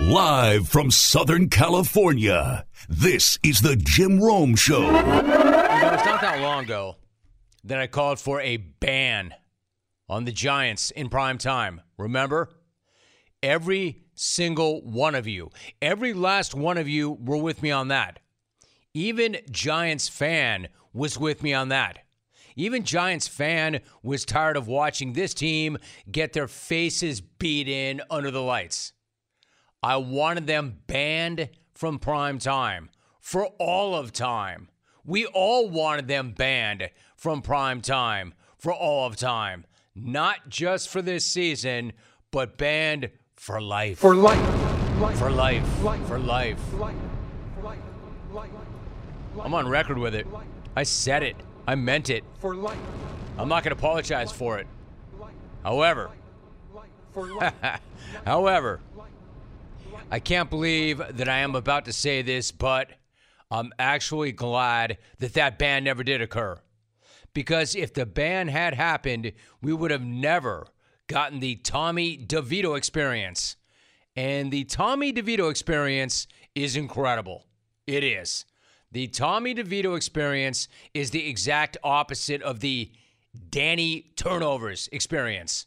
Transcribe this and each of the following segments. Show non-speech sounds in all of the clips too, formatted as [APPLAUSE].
Live from Southern California, this is the Jim Rome Show. Know, it's not that long ago that I called for a ban on the Giants in prime time. Remember? Every single one of you, every last one of you were with me on that. Even Giants fan was with me on that. Even Giants fan was tired of watching this team get their faces beat in under the lights. I wanted them banned from prime time for all of time. We all wanted them banned from prime time for all of time, not just for this season, but banned for life. For life. For life. For life. I'm on record with it. I said it. I meant it. For life. I'm not going to apologize for it. However, [LAUGHS] however, I can't believe that I am about to say this, but I'm actually glad that that ban never did occur. Because if the ban had happened, we would have never gotten the Tommy DeVito experience. And the Tommy DeVito experience is incredible. It is. The Tommy DeVito experience is the exact opposite of the Danny turnovers experience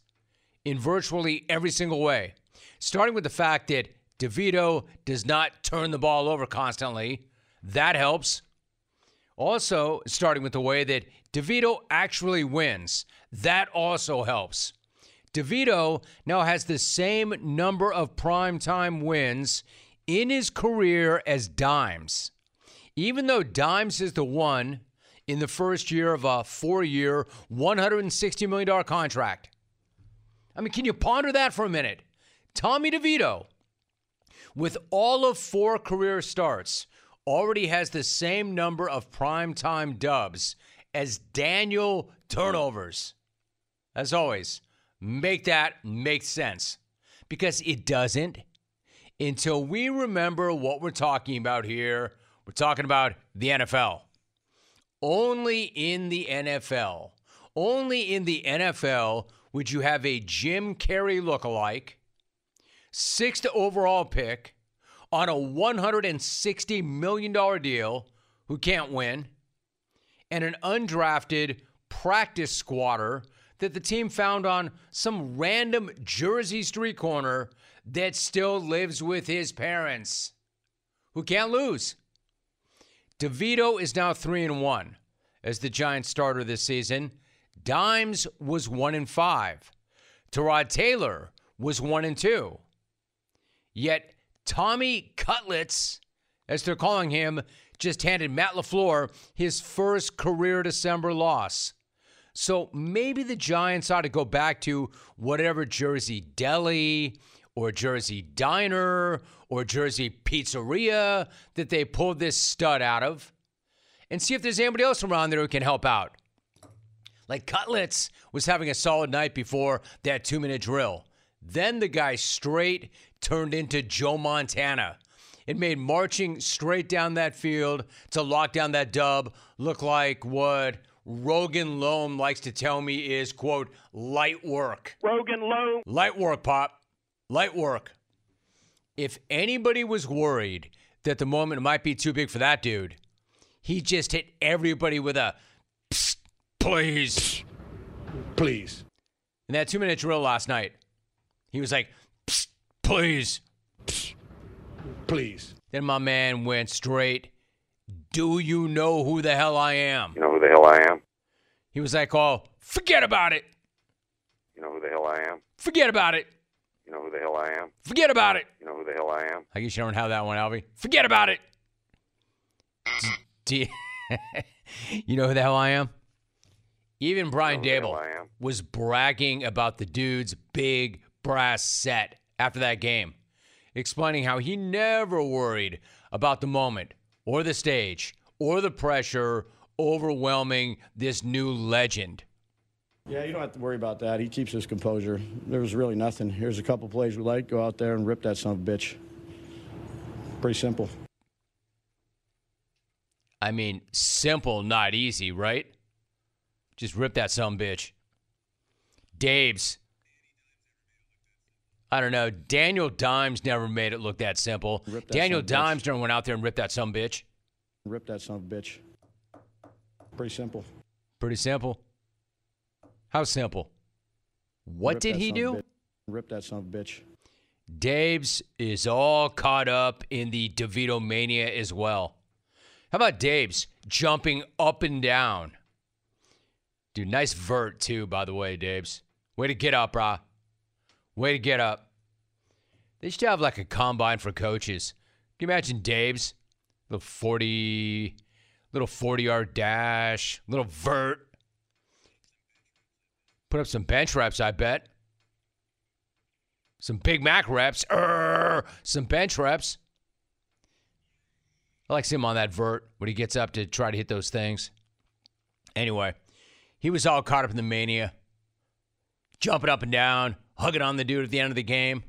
in virtually every single way. Starting with the fact that DeVito does not turn the ball over constantly. That helps. Also, starting with the way that DeVito actually wins. That also helps. DeVito now has the same number of primetime wins in his career as Dimes. Even though Dimes is the one in the first year of a four year, $160 million contract. I mean, can you ponder that for a minute? Tommy DeVito, with all of four career starts, already has the same number of primetime dubs as Daniel turnovers. As always, make that make sense because it doesn't until we remember what we're talking about here. We're talking about the NFL. Only in the NFL, only in the NFL would you have a Jim Carrey lookalike, sixth overall pick on a $160 million deal who can't win, and an undrafted practice squatter that the team found on some random Jersey street corner that still lives with his parents who can't lose. DeVito is now 3 and 1 as the Giants starter this season. Dimes was 1 and 5. Tyrod Taylor was 1 and 2. Yet Tommy Cutlets, as they're calling him, just handed Matt LaFleur his first career December loss. So maybe the Giants ought to go back to whatever Jersey Deli or Jersey Diner or Jersey Pizzeria that they pulled this stud out of and see if there's anybody else around there who can help out. Like Cutlets was having a solid night before that two minute drill. Then the guy straight turned into Joe Montana. It made marching straight down that field to lock down that dub look like what Rogan Loam likes to tell me is, quote, light work. Rogan Loam. Light work, Pop. Light work. If anybody was worried that the moment might be too big for that dude, he just hit everybody with a psst, please. Please. In that two minute drill last night, he was like, psst, please. Please. Then my man went straight, do you know who the hell I am? You know who the hell I am? He was like, oh, forget about it. You know who the hell I am? Forget about it. You know who the hell I am? Forget about it. You know who the hell I am? I guess you don't have that one, Albie. Forget about it. Do you, [LAUGHS] you know who the hell I am? Even Brian You know Daboll was bragging about the dude's big brass set after that game, explaining how he never worried about the moment or the stage or the pressure overwhelming this new legend. Yeah, you don't have to worry about that. He keeps his composure. There was really nothing. Here's a couple plays we like. Go out there and rip that son of a bitch. Pretty simple. I mean, simple, not easy, right? Just rip that some bitch. Dabes. I don't know. Daniel Dimes never made it look that simple. That Daniel bitch. Dimes never went out there and ripped that some bitch. Rip that son of a bitch. Pretty simple. Pretty simple. How simple? What Rip did he son of a do? bitch. Rip that son of bitch. Dabes is all caught up in the DeVito mania as well. How about Dabes jumping up and down? Dude, nice vert too, by the way, Dabes. Way to get up, brah. Way to get up. They should have like a combine for coaches. Can you imagine Dabes? Little 40, little 40 yard dash, little vert. Put up some bench reps, I bet. Some Big Mac reps. Err, some bench reps. I like seeing him on that vert when he gets up to try to hit those things. Anyway, he was all caught up in the mania, jumping up and down, hugging on the dude at the end of the game.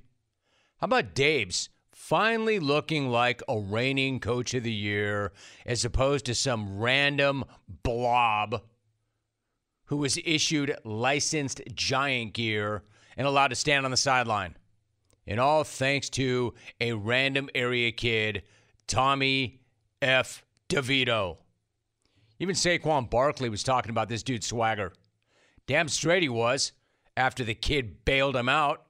How about Dabes finally looking like a reigning coach of the year as opposed to some random blob who was issued licensed giant gear and allowed to stand on the sideline? And all thanks to a random area kid, Tommy F. DeVito. Even Saquon Barkley was talking about this dude's swagger. Damn straight he was after the kid bailed him out.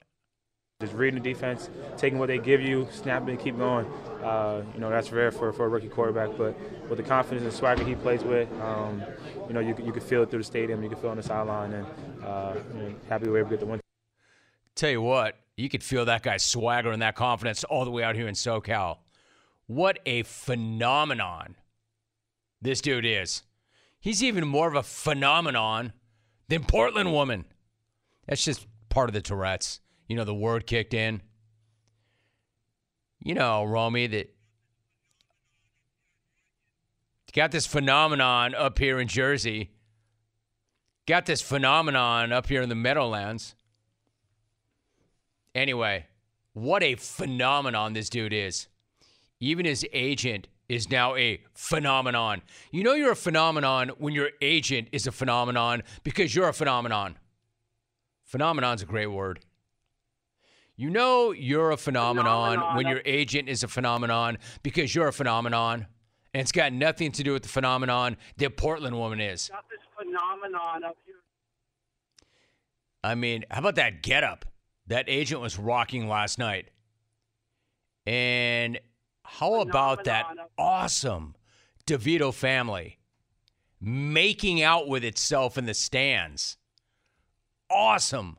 Just reading the defense, taking what they give you, snapping, keep going. Uh, you know that's rare for, for a rookie quarterback, but with the confidence and swagger he plays with, um, you know you, you can feel it through the stadium, you can feel it on the sideline, and uh, you know, happy we were able to get the win. Tell you what, you could feel that guy's swagger and that confidence all the way out here in SoCal. What a phenomenon this dude is. He's even more of a phenomenon than Portland woman. That's just part of the Tourette's. You know, the word kicked in. You know, Romy, that got this phenomenon up here in Jersey. Got this phenomenon up here in the Meadowlands. Anyway, what a phenomenon this dude is. Even his agent is now a phenomenon. You know you're a phenomenon when your agent is a phenomenon because you're a phenomenon. Phenomenon's a great word. You know you're a phenomenon, Phenomenon. when your agent is a phenomenon because you're a phenomenon. And it's got nothing to do with the phenomenon that Portland woman is. got this phenomenon up here. I mean, how about that getup that agent was rocking last night? And how about that awesome DeVito family making out with itself in the stands? Awesome.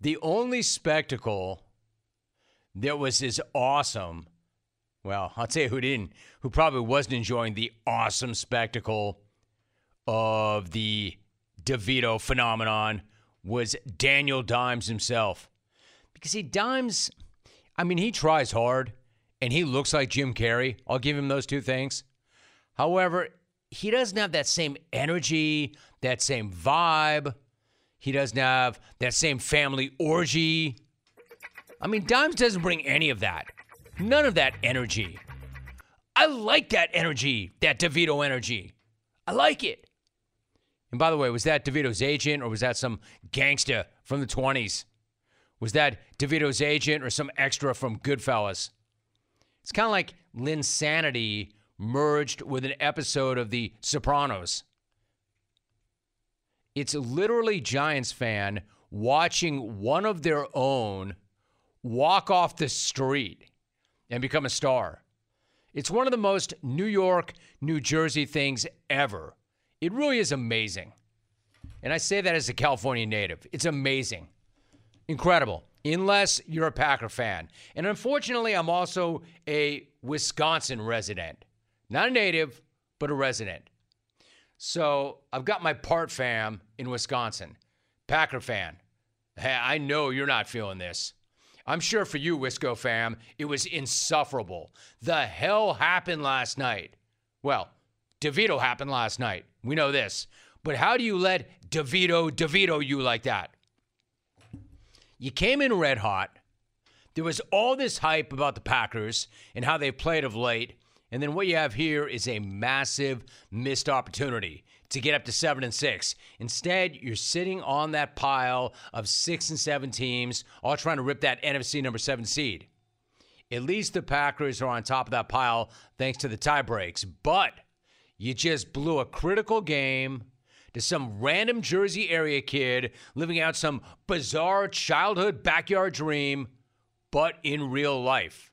The only spectacle that was as awesome, well, I'll tell you who didn't, who probably wasn't enjoying the awesome spectacle of the DeVito phenomenon was Daniel Dimes himself. Because he Dimes, I mean, he tries hard and he looks like Jim Carrey. I'll give him those two things. However, he doesn't have that same energy, that same vibe. He doesn't have that same family orgy. I mean, Dimes doesn't bring any of that. None of that energy. I like that energy, that DeVito energy. I like it. And by the way, was that DeVito's agent or was that some gangster from the 20s? Was that DeVito's agent or some extra from Goodfellas? It's kind of like Linsanity merged with an episode of The Sopranos. It's literally Giants fan watching one of their own walk off the street and become a star. It's one of the most New York, New Jersey things ever. It really is amazing. And I say that as a California native. It's amazing. Incredible. Unless you're a Packer fan. And unfortunately, I'm also a Wisconsin resident. Not a native, but a resident. So I've got my part fam in Wisconsin. Packer fan. Hey, I know you're not feeling this. I'm sure for you, Wisco fam, it was insufferable. The hell happened last night? Well, DeVito happened last night. We know this. But how do you let DeVito DeVito you like that? You came in red hot. There was all this hype about the Packers and how they played of late. And then what you have here is a massive missed opportunity to get up to seven and six. Instead, you're sitting on that pile of six and seven teams, all trying to rip that NFC number seven seed. At least the Packers are on top of that pile thanks to the tie breaks. But you just blew a critical game to some random Jersey area kid living out some bizarre childhood backyard dream, but in real life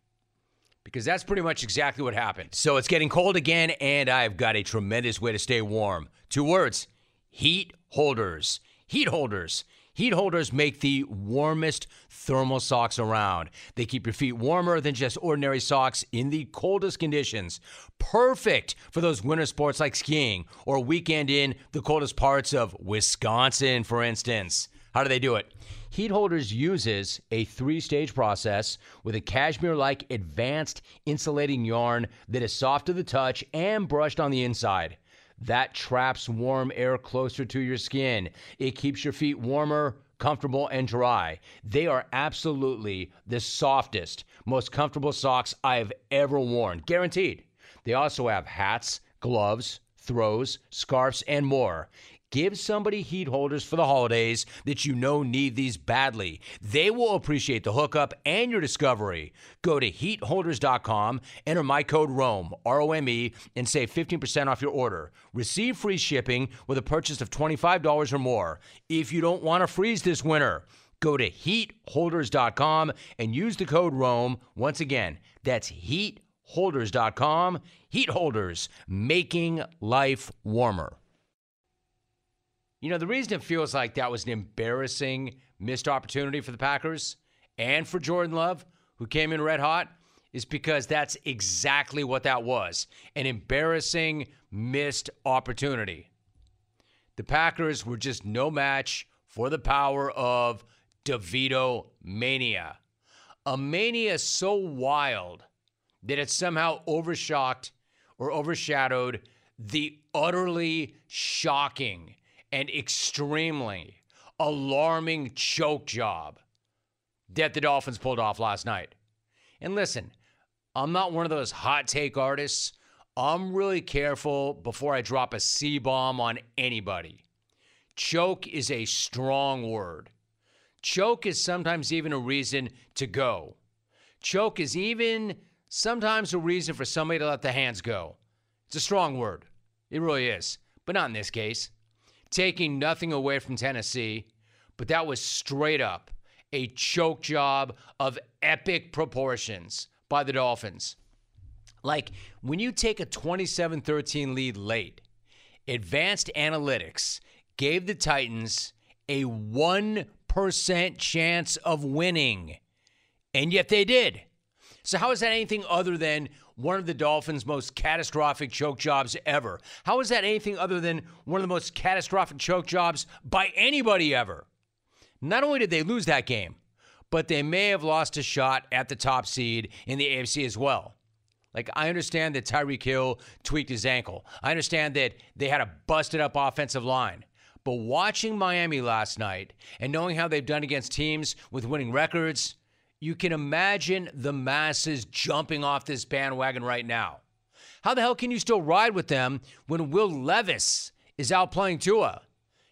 because that's pretty much exactly what happened. So it's getting cold again, and I've got a tremendous way to stay warm. Two words heat holders. Heat holders. Heat holders make the warmest thermal socks around. They keep your feet warmer than just ordinary socks in the coldest conditions. Perfect for those winter sports like skiing or weekend in the coldest parts of Wisconsin, for instance. How do they do it? Heat Holders uses a three stage process with a cashmere like advanced insulating yarn that is soft to the touch and brushed on the inside. That traps warm air closer to your skin. It keeps your feet warmer, comfortable, and dry. They are absolutely the softest, most comfortable socks I've ever worn. Guaranteed. They also have hats, gloves, throws, scarves, and more. Give somebody heat holders for the holidays that you know need these badly. They will appreciate the hookup and your discovery. Go to heatholders.com, enter my code ROME, R O M E, and save 15% off your order. Receive free shipping with a purchase of $25 or more. If you don't want to freeze this winter, go to heatholders.com and use the code ROME. Once again, that's heatholders.com. Heat holders, making life warmer. You know, the reason it feels like that was an embarrassing missed opportunity for the Packers and for Jordan Love, who came in red hot, is because that's exactly what that was an embarrassing missed opportunity. The Packers were just no match for the power of DeVito mania. A mania so wild that it somehow overshocked or overshadowed the utterly shocking and extremely alarming choke job that the Dolphins pulled off last night. And listen, I'm not one of those hot take artists. I'm really careful before I drop a C bomb on anybody. Choke is a strong word. Choke is sometimes even a reason to go. Choke is even sometimes a reason for somebody to let the hands go. It's a strong word. It really is. But not in this case taking nothing away from Tennessee, but that was straight up a choke job of epic proportions by the Dolphins. Like when you take a 27 13 lead late, advanced analytics gave the Titans a 1% chance of winning. And yet they did. So, how is that anything other than one of the Dolphins' most catastrophic choke jobs ever? How is that anything other than one of the most catastrophic choke jobs by anybody ever? Not only did they lose that game, but they may have lost a shot at the top seed in the AFC as well. Like, I understand that Tyreek Hill tweaked his ankle. I understand that they had a busted up offensive line. But watching Miami last night and knowing how they've done against teams with winning records, you can imagine the masses jumping off this bandwagon right now. How the hell can you still ride with them when Will Levis is out playing Tua?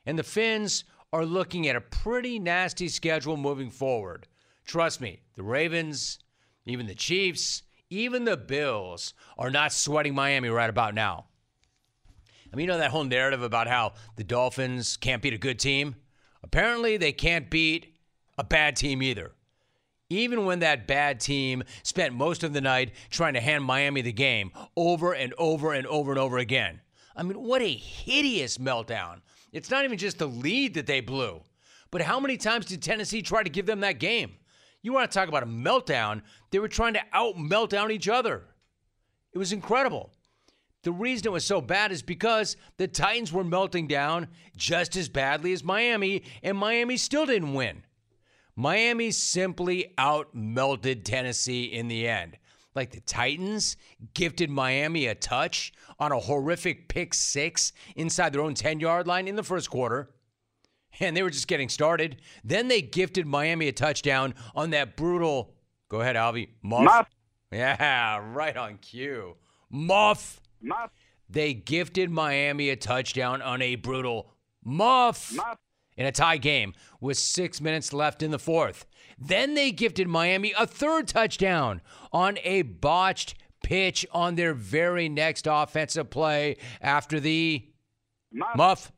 And the Fins are looking at a pretty nasty schedule moving forward. Trust me, the Ravens, even the Chiefs, even the Bills are not sweating Miami right about now. I mean, you know that whole narrative about how the Dolphins can't beat a good team? Apparently, they can't beat a bad team either even when that bad team spent most of the night trying to hand Miami the game over and over and over and over again. I mean, what a hideous meltdown. It's not even just the lead that they blew, but how many times did Tennessee try to give them that game? You want to talk about a meltdown? They were trying to out meltdown each other. It was incredible. The reason it was so bad is because the Titans were melting down just as badly as Miami, and Miami still didn't win. Miami simply out melted Tennessee in the end. Like the Titans gifted Miami a touch on a horrific pick six inside their own 10 yard line in the first quarter. And they were just getting started. Then they gifted Miami a touchdown on that brutal, go ahead, Alvy, muff. muff. Yeah, [LAUGHS] right on cue. muff. Muff. They gifted Miami a touchdown on a brutal muff Muff. In a tie game with six minutes left in the fourth. Then they gifted Miami a third touchdown on a botched pitch on their very next offensive play after the Muff. muff.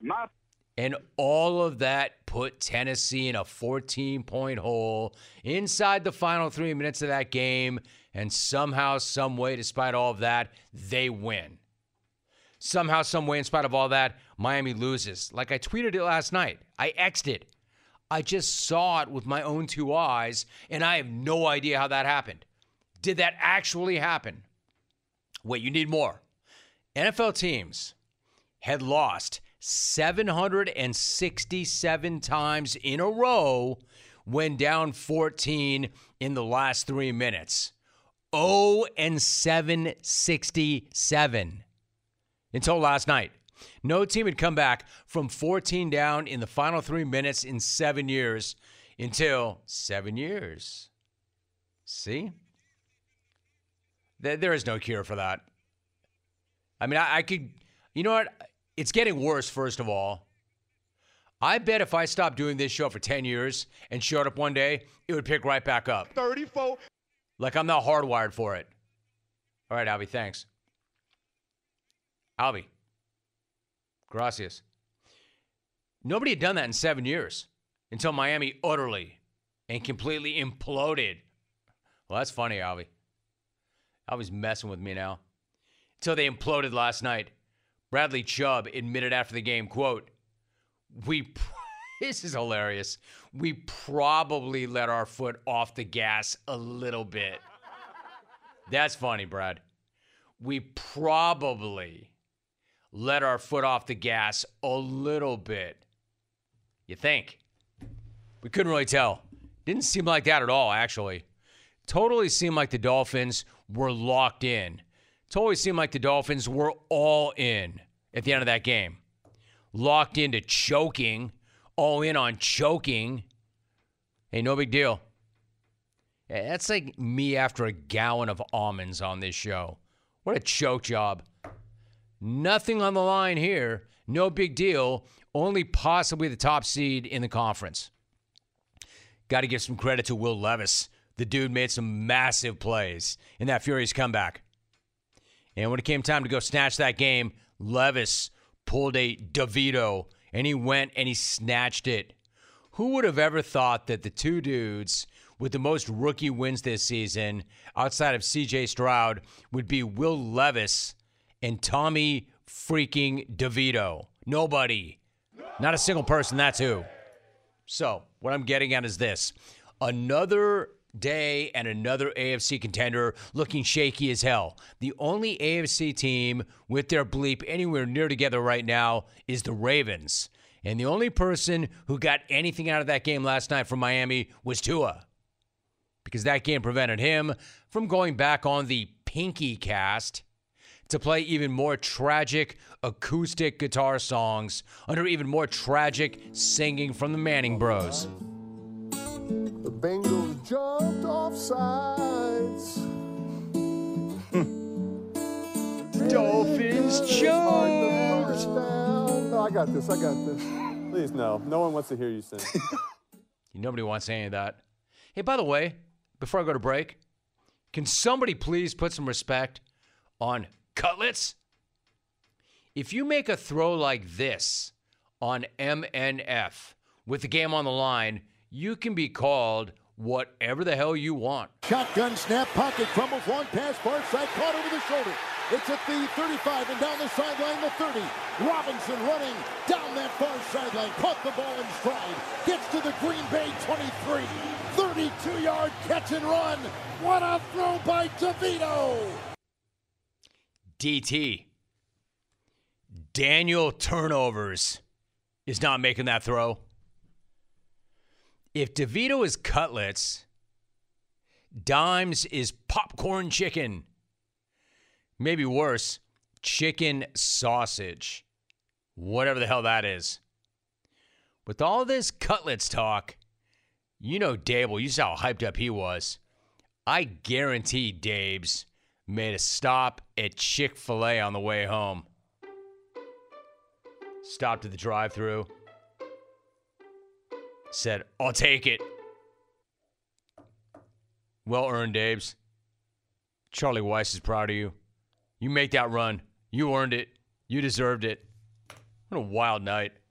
Muff. And all of that put Tennessee in a 14 point hole inside the final three minutes of that game. And somehow, some way, despite all of that, they win. Somehow, some way, in spite of all that, Miami loses. Like I tweeted it last night. I X'd it. I just saw it with my own two eyes, and I have no idea how that happened. Did that actually happen? Wait, you need more. NFL teams had lost 767 times in a row when down 14 in the last three minutes. 0 and 767 until last night. No team had come back from 14 down in the final three minutes in seven years until seven years. See? There there is no cure for that. I mean, I, I could, you know what? It's getting worse, first of all. I bet if I stopped doing this show for 10 years and showed up one day, it would pick right back up. 34. Like I'm not hardwired for it. All right, Albie, thanks. Albie. Gracias. Nobody had done that in seven years until Miami utterly and completely imploded. Well, that's funny, Albie. Albie's messing with me now. Until they imploded last night. Bradley Chubb admitted after the game, quote, we [LAUGHS] this is hilarious. We probably let our foot off the gas a little bit. That's funny, Brad. We probably let our foot off the gas a little bit. You think? We couldn't really tell. Didn't seem like that at all, actually. Totally seemed like the Dolphins were locked in. Totally seemed like the Dolphins were all in at the end of that game. Locked into choking, all in on choking. Hey, no big deal. Eh, that's like me after a gallon of almonds on this show. What a choke job. Nothing on the line here. No big deal. Only possibly the top seed in the conference. Got to give some credit to Will Levis. The dude made some massive plays in that Furious comeback. And when it came time to go snatch that game, Levis pulled a DeVito and he went and he snatched it. Who would have ever thought that the two dudes with the most rookie wins this season outside of CJ Stroud would be Will Levis and Tommy freaking DeVito? Nobody. Not a single person, that's who. So, what I'm getting at is this another day and another AFC contender looking shaky as hell. The only AFC team with their bleep anywhere near together right now is the Ravens. And the only person who got anything out of that game last night from Miami was Tua. Because that game prevented him from going back on the Pinky cast to play even more tragic acoustic guitar songs under even more tragic singing from the Manning Bros. The Bengals jumped off sides. Dolphins First down. No, I got this. I got this. Please, no. No one wants to hear you sing. [LAUGHS] Nobody wants any of that. Hey, by the way, before I go to break, can somebody please put some respect on cutlets? If you make a throw like this on MNF with the game on the line, you can be called whatever the hell you want. Shotgun snap, pocket crumbles, long pass, far side, caught over the shoulder. It's at the 35 and down the sideline, the 30. Robinson running down that far sideline, caught the ball in stride, gets to the Green Bay 23. 32 yard catch and run. What a throw by DeVito! DT. Daniel Turnovers is not making that throw. If DeVito is cutlets, Dimes is popcorn chicken. Maybe worse, chicken sausage. Whatever the hell that is. With all this cutlets talk, you know Daboll, you saw how hyped up he was. I guarantee Dabes made a stop at Chick fil A on the way home. Stopped at the drive through. Said, I'll take it. Well earned, Dabes. Charlie Weis is proud of you. You make that run. You earned it. You deserved it. What a wild night.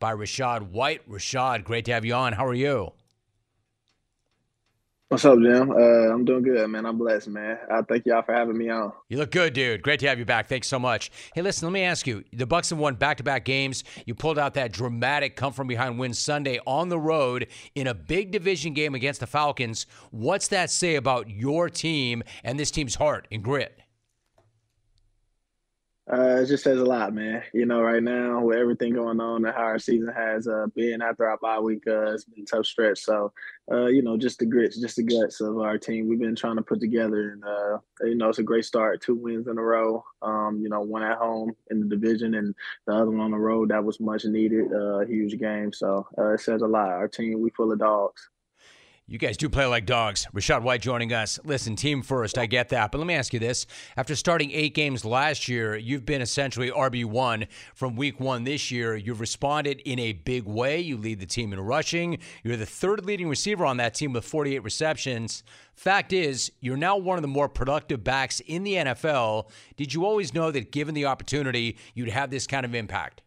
by Rachaad White. Rachaad, great to have you on. How are you? What's up, Jim? Uh, I'm doing good, man. I'm blessed, man. I thank y'all for having me on. You look good, dude. Great to have you back. Thanks so much. Hey, listen, let me ask you. The Bucks have won back-to-back games. You pulled out that dramatic come from behind win Sunday on the road in a big division game against the Falcons. What's that say about your team and this team's heart and grit? Uh, it just says a lot, man. You know, right now with everything going on and how our season has uh, been after our bye week, uh, it's been a tough stretch. So, uh, you know, just the grits, just the guts of our team we've been trying to put together. And, uh, you know, it's a great start, two wins in a row. Um, you know, one at home in the division and the other one on the road. That was much needed, uh, huge game. So it says a lot. Our team, we full of dogs. You guys do play like dogs. Rachaad White joining us. Listen, team first, I get that. But let me ask you this. After starting eight games last year, you've been essentially RB1 from week one this year. You've responded in a big way. You lead the team in rushing. You're the third leading receiver on that team with 48 receptions. Fact is, you're now one of the more productive backs in the NFL. Did you always know that given the opportunity, you'd have this kind of impact?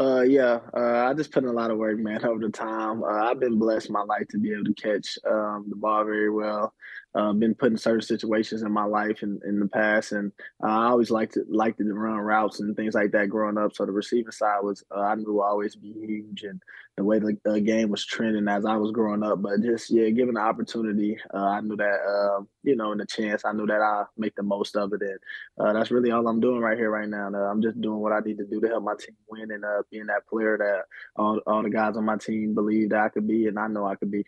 Uh, yeah, uh, I just put in a lot of work, man, [LAUGHS] over the time. Uh, I've been blessed my life to be able to catch um, the ball very well. Uh, been put in certain situations in my life in, in the past, and I always liked to liked to run routes and things like that growing up. So the receiving side was uh, I knew would always be huge, and the way the, the, game was trending as I was growing up. But just yeah, given the opportunity, uh, I knew that uh, you know, in the chance, I knew that I make the most of it, and uh, that's really all I'm doing right here, right now. Uh, I'm just doing what I need to do to help my team win, and being that player that all all the guys on my team believe that I could be, and I know I could be.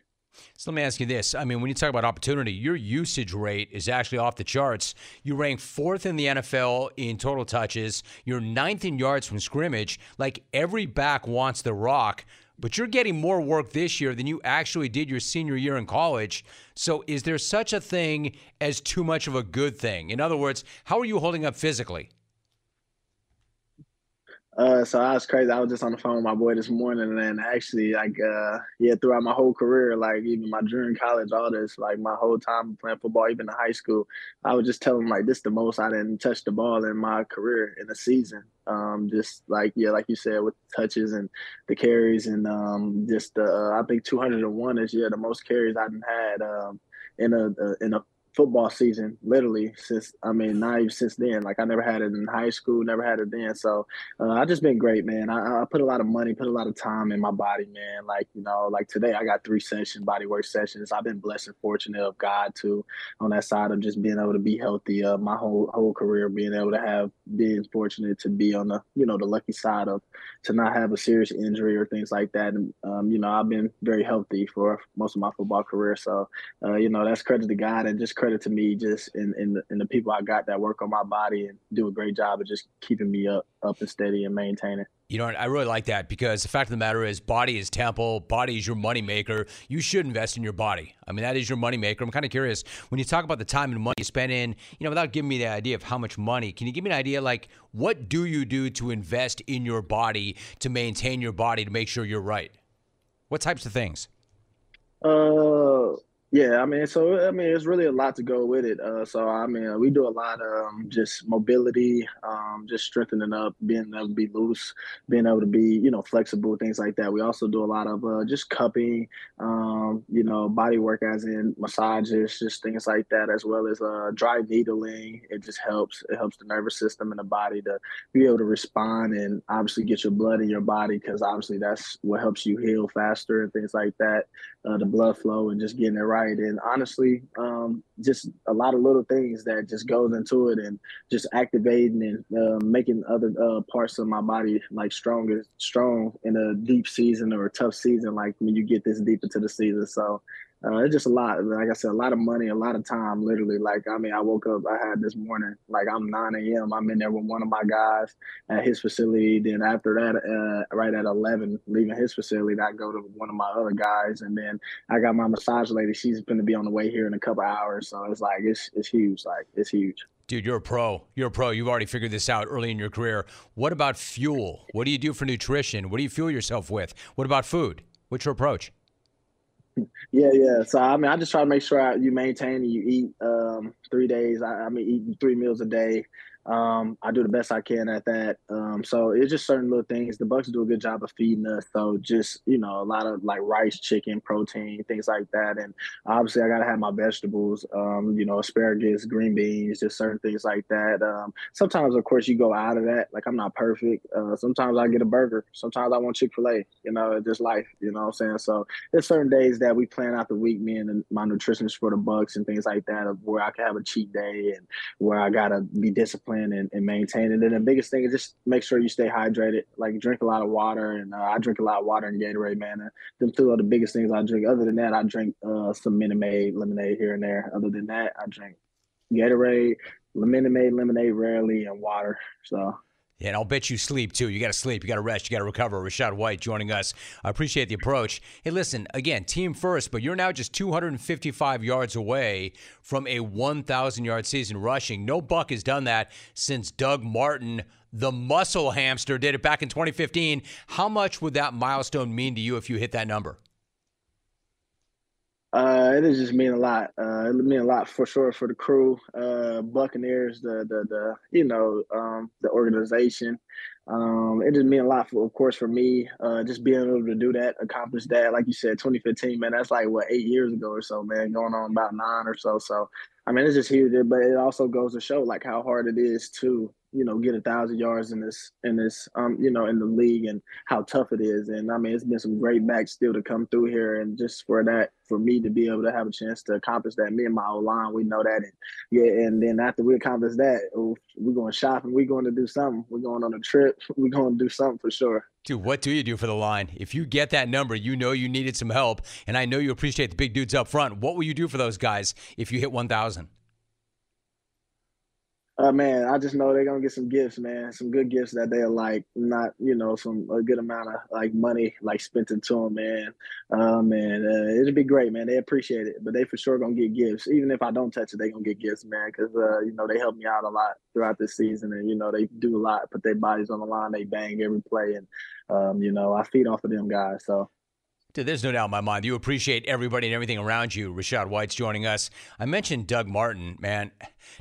So let me ask you this. I mean, when you talk about opportunity, your usage rate is actually off the charts. You rank fourth in the NFL in total touches. You're ninth in yards from scrimmage. Like every back wants the rock, but you're getting more work this year than you actually did your senior year in college. So is there such a thing as too much of a good thing? In other words, how are you holding up physically? Uh, so I was crazy. I was just on the phone with my boy this morning, and actually, like, uh, yeah, throughout my whole career, like even my junior college, all this, like my whole time playing football, even in high school, I was just telling him like this the most I didn't touch the ball in my career in a season. Um, just like yeah, like you said, with touches and the carries, and um, just uh, I think 201 is yeah the most carries I've had um, in a, a in a football season, literally since I mean, not even since then. Like I never had it in high school, never had it then. So uh, I just been great, man. I, I, put a lot of money, put a lot of time in my body, man. Like you know, like today I got three session body work sessions. I've been blessed and fortunate of God to on that side of just being able to be healthy. Uh, my whole whole career, being able to have, being fortunate to be on the you know the lucky side of to not have a serious injury or things like that. And um, you know, I've been very healthy for most of my football career. So uh, you know, that's credit to God and just credit to me just in in the, in the people I got that work on my body and do a great job of just keeping me up up and steady and maintaining. You know, I really like that because the fact of the matter is, body is temple, body is your moneymaker. You should invest in your body. I mean, that is your moneymaker. I'm kind of curious when you talk about the time and money you spend in, you know, without giving me the idea of how much money, can you give me an idea like what do you do to invest in your body to maintain your body to make sure you're right? What types of things? Uh, yeah, I mean, so I mean, it's really a lot to go with it. Uh, so I mean, we do a lot of um, just mobility, um, just strengthening up, being able to be loose, being able to be, you know, flexible, things like that. We also do a lot of uh, just cupping, um, you know, body work, as in massages, just things like that, as well as uh, dry needling. It just helps. It helps the nervous system and the body to be able to respond and obviously get your blood in your body because obviously that's what helps you heal faster and things like that. Uh, the blood flow and just getting it right and honestly, um, just a lot of little things that just goes into it, and just activating and uh, making other uh, parts of my body like stronger, strong in a deep season or a tough season, like when you get this deep into the season. So uh, it's just a lot. Like I said, a lot of money, a lot of time. Literally, like I mean, I woke up. I had this morning. Like I'm 9 a.m. I'm in there with one of my guys at his facility. Then after that, uh, right at 11, leaving his facility, I go to one of my other guys, and then I got my massage lady. She's going to be on the way here in a couple hours. So it's like it's it's huge. Like it's huge. Dude, you're a pro. You're a pro. You've already figured this out early in your career. What about fuel? What do you do for nutrition? What do you fuel yourself with? What about food? What's your approach? Yeah, yeah. So I mean, I just try to make sure you maintain and you eat um, three days. I, I mean, eating three meals a day. Um, I do the best I can at that. Um, so it's just certain little things. The Bucks do a good job of feeding us. So just you know, a lot of like rice, chicken, protein, things like that. And obviously, I gotta have my vegetables. Um, you know, asparagus, green beans, just certain things like that. Um, sometimes, of course, you go out of that. Like I'm not perfect. Uh, sometimes I get a burger. Sometimes I want Chick Fil A. You know, just life. You know what I'm saying? So there's certain days that we plan out the week, me and my nutritionist for the Bucks and things like that, of where I can have a cheat day and where I gotta be disciplined and, and maintain it. And the biggest thing is just make sure you stay hydrated. Like drink a lot of water, and uh, I drink a lot of water and Gatorade, man. And them two are the biggest things I drink. Other than that, I drink uh, some Minute Maid lemonade here and there. Other than that, I drink Gatorade, Minute Maid lemonade rarely, and water. So yeah, and I'll bet you sleep too. You got to sleep, you got to rest, you got to recover. Rachaad White joining us. I appreciate the approach. Hey, listen, again, team first, but you're now just 255 yards away from a 1,000 yard season rushing. No Buck has done that since Doug Martin, the muscle hamster, did it back in 2015. How much would that milestone mean to you if you hit that number? Uh, it just mean a lot. Uh, it mean a lot for sure for the crew, uh, Buccaneers, the the the you know um, the organization. Um, it just mean a lot for, of course, for me. Uh, just being able to do that, accomplish that, like you said, 2015, man. That's like what eight years ago or so, man. Going on about nine or so. So, I mean, it's just huge. But it also goes to show like how hard it is to you know get a thousand yards in this in this um you know in the league and how tough it is. And i mean it's been some great backs still to come through here. And just for that for me to be able to have a chance to accomplish that me and my old line we know that. And yeah and then after we accomplish that we're going shopping. We're going to do something. We're going on a trip. [LAUGHS] We're going to do something for sure. Dude, what do you do for the line? If you get that number, you know you needed some help, and I know you appreciate the big dudes up front. What will you do for those guys if you hit 1,000? Uh, man, I just know they're gonna get some gifts, man. Some good gifts that they're like not, you know, some a good amount of like money like spent into them, man. Um, and uh, it'll be great, man. They appreciate it, but they for sure gonna get gifts. Even if I don't touch it, they gonna get gifts, man. Because uh, you know they help me out a lot throughout this season, and you know they do a lot, put their bodies on the line, they bang every play, and um, you know I feed off of them guys. So Dude, there's no doubt in my mind. You appreciate everybody and everything around you. Rachaad White's joining us. I mentioned Doug Martin, man.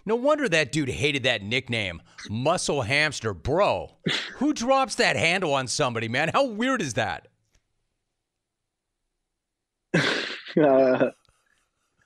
No wonder that dude hated that nickname, Muscle Hamster. Bro, who drops that handle on somebody, man? How weird is that? [LAUGHS] uh,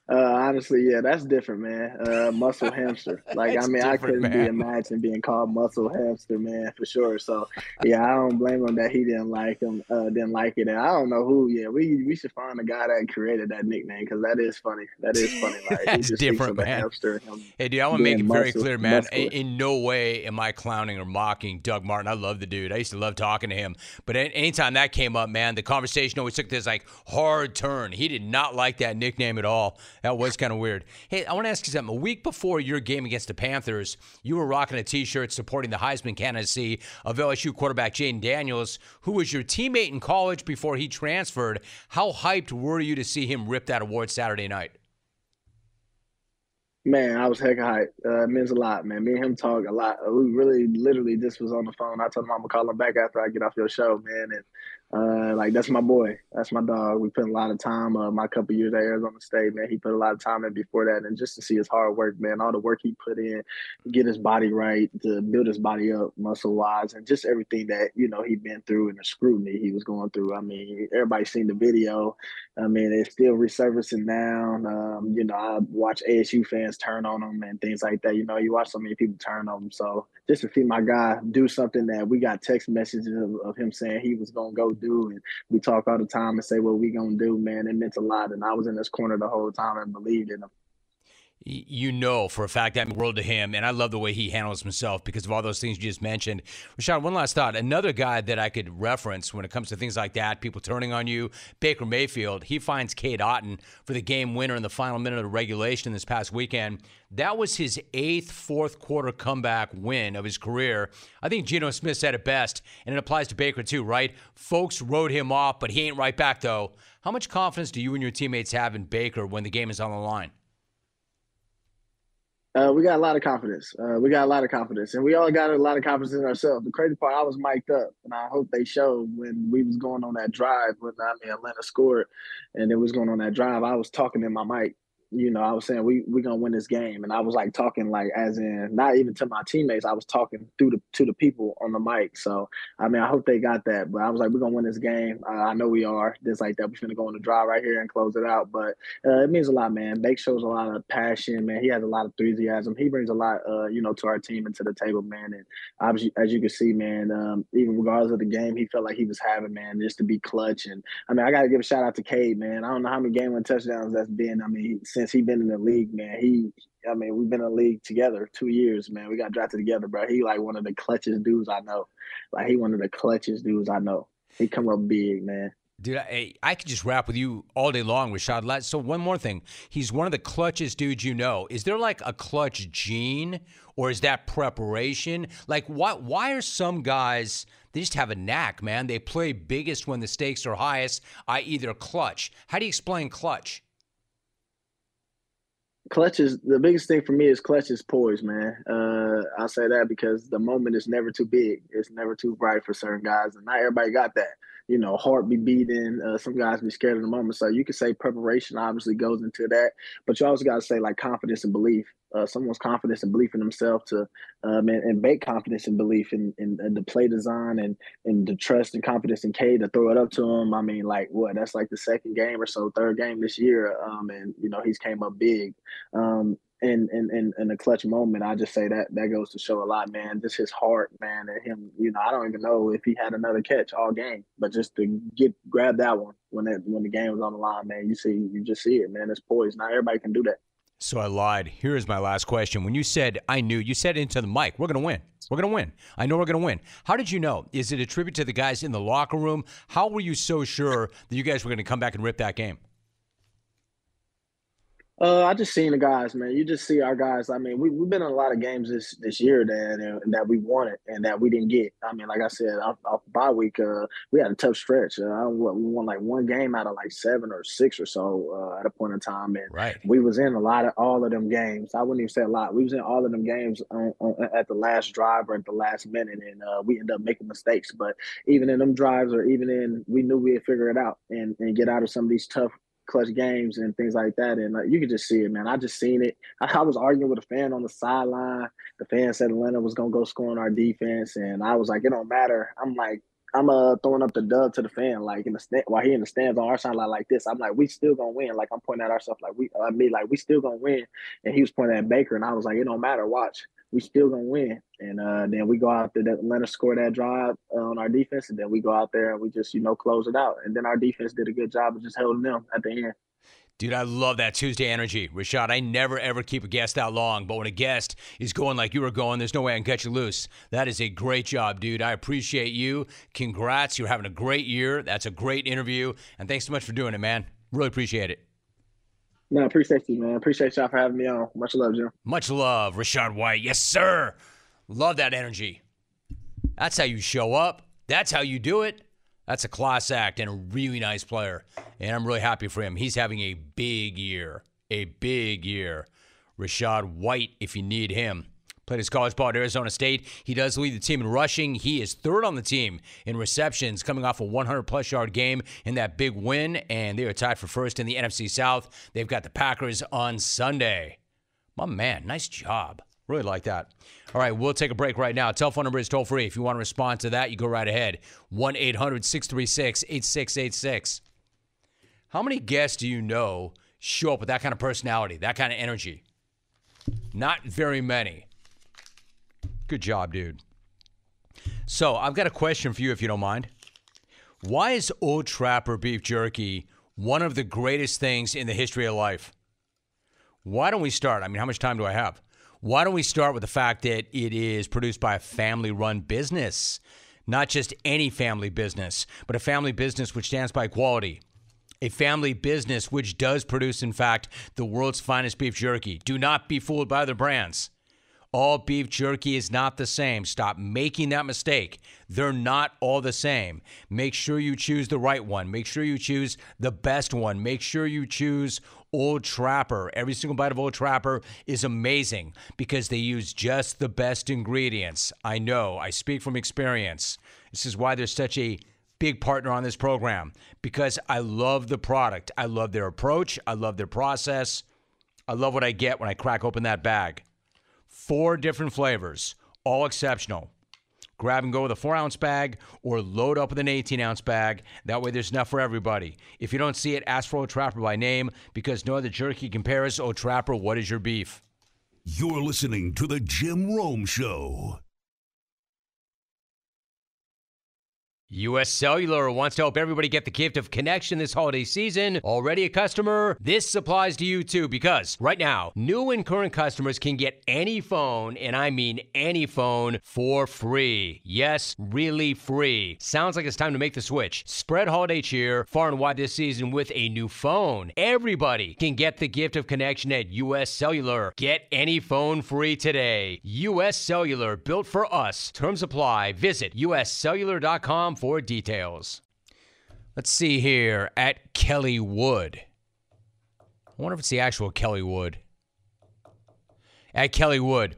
uh, honestly, yeah, that's different, man. Uh, muscle [LAUGHS] hamster. Like, I mean, I couldn't man. be imagined being called muscle hamster, man, for sure. So, [LAUGHS] yeah, I don't blame him that he didn't like him, uh, didn't like it. And I don't know who. Yeah, we we should find the guy that created that nickname because that is funny. That is funny. [LAUGHS] Like, that's different, man. Hamster, hey, dude, I want to make it very muscle, clear, man. Muscular. In no way am I clowning or mocking Doug Martin. I love the dude. I used to love talking to him. But anytime that came up, man, the conversation always took this like hard turn. He did not like that nickname at all. That was kind of weird. Hey, I want to ask you something. A week before your game against the Panthers, you were rocking a T-shirt supporting the Heisman candidacy of LSU quarterback Jayden Daniels, who was your teammate in college before he transferred. How hyped were you to see him rip that award Saturday night? Man, I was heck hyped. Uh, it means a lot, man. Me and him talk a lot. We really, literally, just was on the phone. I told him I'm gonna call him back after I get off your show, man. And uh, like that's my boy. That's my dog. We put a lot of time. Uh, my couple years at Arizona State, man, he put a lot of time in before that, and just to see his hard work, man, all the work he put in, get his body right, to build his body up muscle wise, and just everything that you know he'd been through and the scrutiny he was going through. I mean, everybody's seen the video. I mean, it's still resurfacing now. Um, you know, I watch ASU fans turn on him and things like that. You know, you watch so many people turn on him. So just to see my guy do something that we got text messages of, of him saying he was gonna go do, and we talk all the time and say what we gonna do. Man, it meant a lot, and I was in this corner the whole time and believed in him you know for a fact that world to him, and I love the way he handles himself because of all those things you just mentioned. Rachaad, one last thought. Another guy that I could reference when it comes to things like that, people turning on you, Baker Mayfield, he finds Cade Otton for the game winner in the final minute of regulation this past weekend. That was his eighth fourth quarter comeback win of his career. I think Geno Smith said it best, and it applies to Baker too, right? Folks wrote him off, but he ain't right back though. How much confidence do you and your teammates have in Baker when the game is on the line? Uh, we got a lot of confidence. Uh, we got a lot of confidence, and we all got a lot of confidence in ourselves. The crazy part, I was mic'd up, and I hope they showed when we was going on that drive when I mean Atlanta scored, and it was going on that drive. I was talking in my mic, you know, I was saying we we gonna win this game, and I was like talking like as in not even to my teammates. I was talking through the to the people on the mic. So I mean, I hope they got that. But I was like, we're gonna win this game. Uh, I know we are. Just like that, we're gonna go on the drive right here and close it out. But uh, it means a lot, man. Bake shows a lot of passion, man. He has a lot of enthusiasm. He brings a lot, uh, you know, to our team and to the table, man. And obviously, as you can see, man, um, even regardless of the game, he felt like he was having, man, just to be clutch. And I mean, I gotta give a shout out to Cade, man. I don't know how many game win touchdowns that's been. I mean, since he been in the league man. He, I mean, we've been in the league together two years, man. We got drafted together, bro. He like one of the clutchest dudes I know. Like he one of the clutchest dudes I know. He come up big, man. Dude, I, I could just rap with you all day long, Rachaad. So one more thing, he's one of the clutchest dudes you know. Is there like a clutch gene, or is that preparation? Like, why why are some guys they just have a knack, man? They play biggest when the stakes are highest, i.e., they're clutch. How do you explain clutch? Clutch is the biggest thing for me is clutch is poise, man. Uh, I say that because the moment is never too big. It's never too bright for certain guys, and not everybody got that you know, heart be beating. Uh, some guys be scared of the moment. So you could say preparation obviously goes into that, but you also got to say like confidence and belief. Uh, someone's confidence and belief in themselves to um, and, and bake confidence and belief in, in, in, the play design and and the trust and confidence in K to throw it up to him. I mean, like what? That's like the second game or so, third game this year. Um, and you know he's came up big. Um, in in in, in a clutch moment, I just say that that goes to show a lot, man. Just his heart, man, and him. You know, I don't even know if he had another catch all game, but just to get grab that one when that when the game was on the line, man. You see, you just see it, man. It's poised. Not everybody can do that. So I lied. Here is my last question. When you said I knew, you said into the mic, we're going to win. We're going to win. I know we're going to win. How did you know? Is it a tribute to the guys in the locker room? How were you so sure that you guys were going to come back and rip that game? Uh, I just seen the guys, man. You just see our guys. I mean, we we've been in a lot of games this this year that uh, that we wanted and that we didn't get. I mean, like I said, off, off bye week, uh, we had a tough stretch. Uh, we won like one game out of like seven or six or so uh, at a point in time, and right. we was in a lot of all of them games. I wouldn't even say a lot. We was in all of them games on, on, at the last drive or at the last minute, and uh, we end up making mistakes. But even in them drives, or even in, we knew we'd figure it out and and get out of some of these tough clutch games and things like that. And like, you could just see it, man. I just seen it. I, I was arguing with a fan on the sideline. The fan said Atlanta was gonna go score on our defense, and I was like, it don't matter. I'm like, I'm uh throwing up the dub to the fan, like in the stand while he in the stands on our side like, like this. I'm like, we still gonna win. Like I'm pointing at ourselves, like we, I mean, like we still gonna win. And he was pointing at Baker, and I was like, it don't matter. Watch we still gonna win. And uh, then we go out there, let us score that drive uh, on our defense, and then we go out there and we just you know close it out. And then our defense did a good job of just holding them at the end. Dude, I love that Tuesday energy. Rachaad, I never ever keep a guest that long, but when a guest is going like you were going, there's no way I can cut you loose. That is a great job, dude. I appreciate you. Congrats. You're having a great year. That's a great interview. And thanks so much for doing it, man. Really appreciate it. No, appreciate you, man. Appreciate y'all for having me on. Much love, Jim. Much love, Rachaad White. Yes, sir. Love that energy. That's how you show up. That's how you do it. That's a class act and a really nice player. And I'm really happy for him. He's having a big year. A big year. Rachaad White, if you need him. Played his college ball at Arizona State. He does lead the team in rushing. He is third on the team in receptions, coming off a 100 plus yard game in that big win, and they are tied for first in the NFC South. They've got the Packers on Sunday. My man, nice job. Really like that. All right, we'll take a break right now. Telephone number is toll free. If you want to respond to that, you go right ahead. 1 800 636 8686. How many guests do you know show up with that kind of personality, that kind of energy? Not very many. Good job, dude. So I've got a question for you, if you don't mind. Why is Old Trapper beef jerky one of the greatest things in the history of life? Why don't we start? I mean, how much time do I have? Why don't we start with the fact that it is produced by a family run business? Not just any family business, but a family business which stands by quality. A family business which does produce, in fact, the world's finest beef jerky. Do not be fooled by other brands. All beef jerky is not the same. Stop making that mistake. They're not all the same. Make sure you choose the right one. Make sure you choose the best one. Make sure you choose Old Trapper. Every single bite of Old Trapper is amazing because they use just the best ingredients. I know, I speak from experience. This is why there's such a big partner on this program because I love the product. I love their approach. I love their process. I love what I get when I crack open that bag. Four different flavors, all exceptional. Grab and go with a four ounce bag or load up with an 18 ounce bag. That way there's enough for everybody. If you don't see it, ask for Old Trapper by name because no other jerky compares. Old Trapper, what is your beef? You're listening to The Jim Rome Show. US Cellular wants to help everybody get the gift of connection this holiday season. Already a customer? This applies to you too because right now, new and current customers can get any phone, and I mean any phone, for free. Yes, really free. Sounds like it's time to make the switch. Spread holiday cheer far and wide this season with a new phone. Everybody can get the gift of connection at US Cellular. Get any phone free today. US Cellular, built for us. Terms apply. Visit uscellular.com for details. Let's see here at Kelly Wood. I wonder if it's the actual Kelly Wood. At Kelly Wood,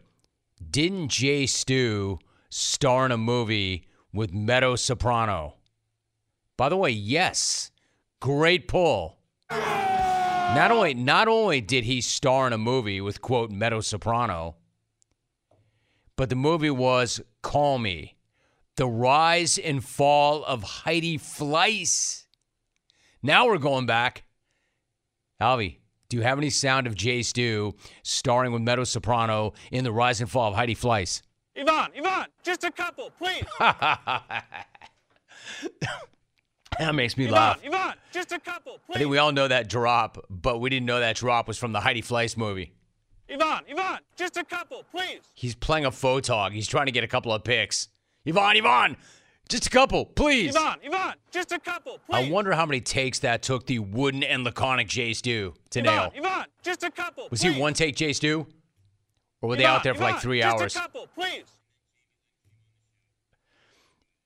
didn't Jay Stu star in a movie with Meadow Soprano? By the way, yes. Great pull. Not only not only did he star in a movie with quote Meadow Soprano, but the movie was Call Me. The Rise and Fall of Heidi Fleiss. Now we're going back. Alvy, do you have any sound of Jay Stu starring with Meadow Soprano in The Rise and Fall of Heidi Fleiss? Yvonne, Yvonne, just a couple, please. [LAUGHS] that makes me Yvonne, laugh. Yvonne, just a couple, please. I think we all know that drop, but we didn't know that drop was from the Heidi Fleiss movie. Yvonne, Yvonne, just a couple, please. He's playing a photog. He's trying to get a couple of picks. Yvonne, Yvonne, just a couple, please. Yvonne, Yvonne, just a couple, please. I wonder how many takes that took the wooden and laconic Jay Stu to Yvonne, nail. Yvonne, just a couple, Was please. he one take Jay Stu? Or were they out there for like Yvonne, three just hours? a couple, please.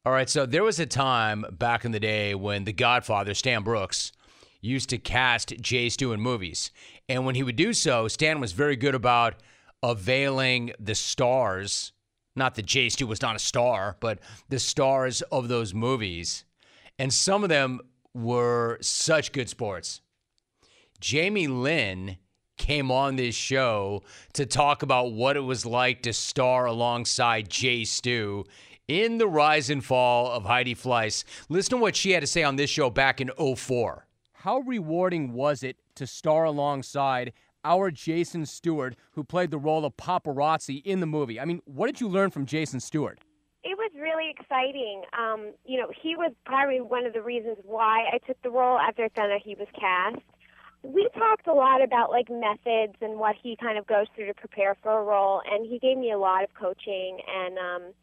All right, so there was a time back in the day when The Godfather, Stan Brooks, used to cast Jay Stu in movies. And when he would do so, Stan was very good about availing the stars, not that Jay Stu was not a star, but the stars of those movies. And some of them were such good sports. Jamie Lynn came on this show to talk about what it was like to star alongside Jay Stu in the rise and fall of Heidi Fleiss. Listen to what she had to say on this show back in 04. How rewarding was it to star alongside our Jason Stewart, who played the role of paparazzi in the movie? I mean, what did you learn from Jason Stewart? It was really exciting. Um, you know, he was probably one of the reasons why I took the role after I found out he was cast. We talked a lot about like methods and what he kind of goes through to prepare for a role, and he gave me a lot of coaching and um,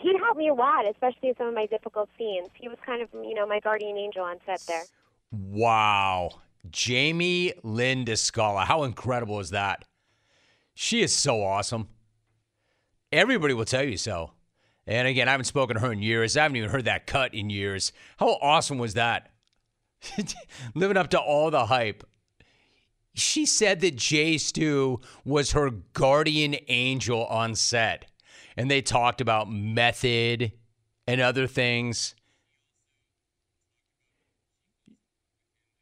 he helped me a lot, especially in some of my difficult scenes. He was kind of, you know, my guardian angel on set there. Wow. Jamie Lynn DiScala. How incredible is that? She is so awesome. Everybody will tell you so. And again, I haven't spoken to her in years. I haven't even heard that cut in years. How awesome was that? [LAUGHS] Living up to all the hype. She said that Jay Stu was her guardian angel on set. And they talked about method and other things.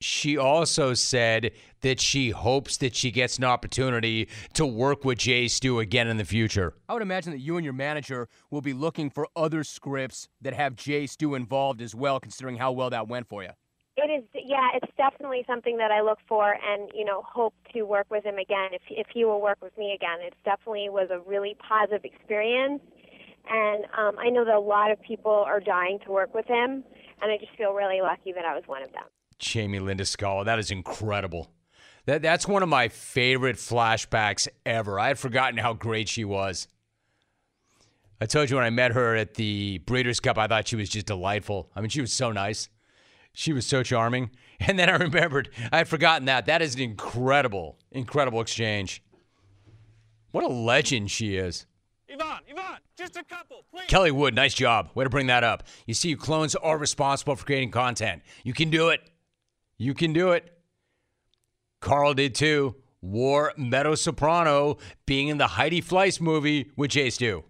She also said that she hopes that she gets an opportunity to work with Jay Stu again in the future. I would imagine that you and your manager will be looking for other scripts that have Jay Stu involved as well, considering how well that went for you. It is, yeah, it's definitely something that I look for and, you know, hope to work with him again if, if he will work with me again. It definitely was a really positive experience. And um, I know that a lot of people are dying to work with him. and I just feel really lucky that I was one of them. Jamie Lynn DiScala. That is incredible. That that's one of my favorite flashbacks ever. I had forgotten how great she was. I told you when I met her at the Breeders' Cup, I thought she was just delightful. I mean, she was so nice. She was so charming. [LAUGHS] And then I remembered, I had forgotten that. That is an incredible, incredible exchange. What a legend she is. Yvonne, Yvonne, just a couple, please. Kelly Wood, nice job. Way to bring that up. You see, clones are responsible for creating content. You can do it. You can do it. Carl did too. War Meadow Soprano being in the Heidi Fleiss movie with Jay Stu.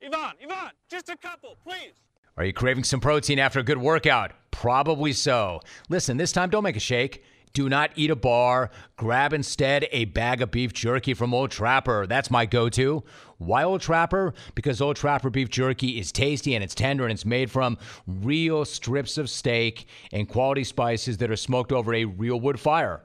Yvonne, Yvonne, just a couple, please. Are you craving some protein after a good workout? Probably so. Listen, this time don't make a shake. Do not eat a bar. Grab instead a bag of beef jerky from Old Trapper. That's my go to. Why Old Trapper? Because Old Trapper beef jerky is tasty and it's tender and it's made from real strips of steak and quality spices that are smoked over a real wood fire.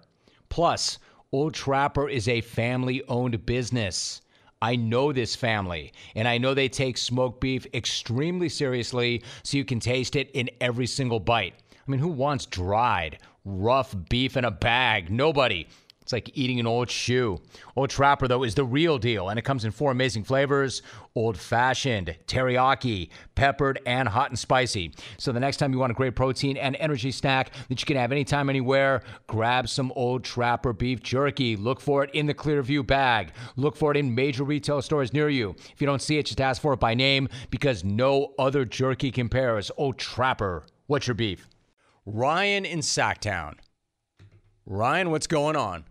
Plus, Old Trapper is a family owned business. I know this family, and I know they take smoked beef extremely seriously so you can taste it in every single bite. I mean, who wants dried, rough beef in a bag? Nobody. It's like eating an old shoe. Old Trapper, though, is the real deal, and it comes in four amazing flavors old fashioned, teriyaki, peppered, and hot and spicy. So the next time you want a great protein and energy snack that you can have anytime, anywhere, grab some Old Trapper beef jerky. Look for it in the Clearview bag. Look for it in major retail stores near you. If you don't see it, just ask for it by name because no other jerky compares. Old Trapper. What's your beef? Ryan in Sacktown. Ryan, what's going on?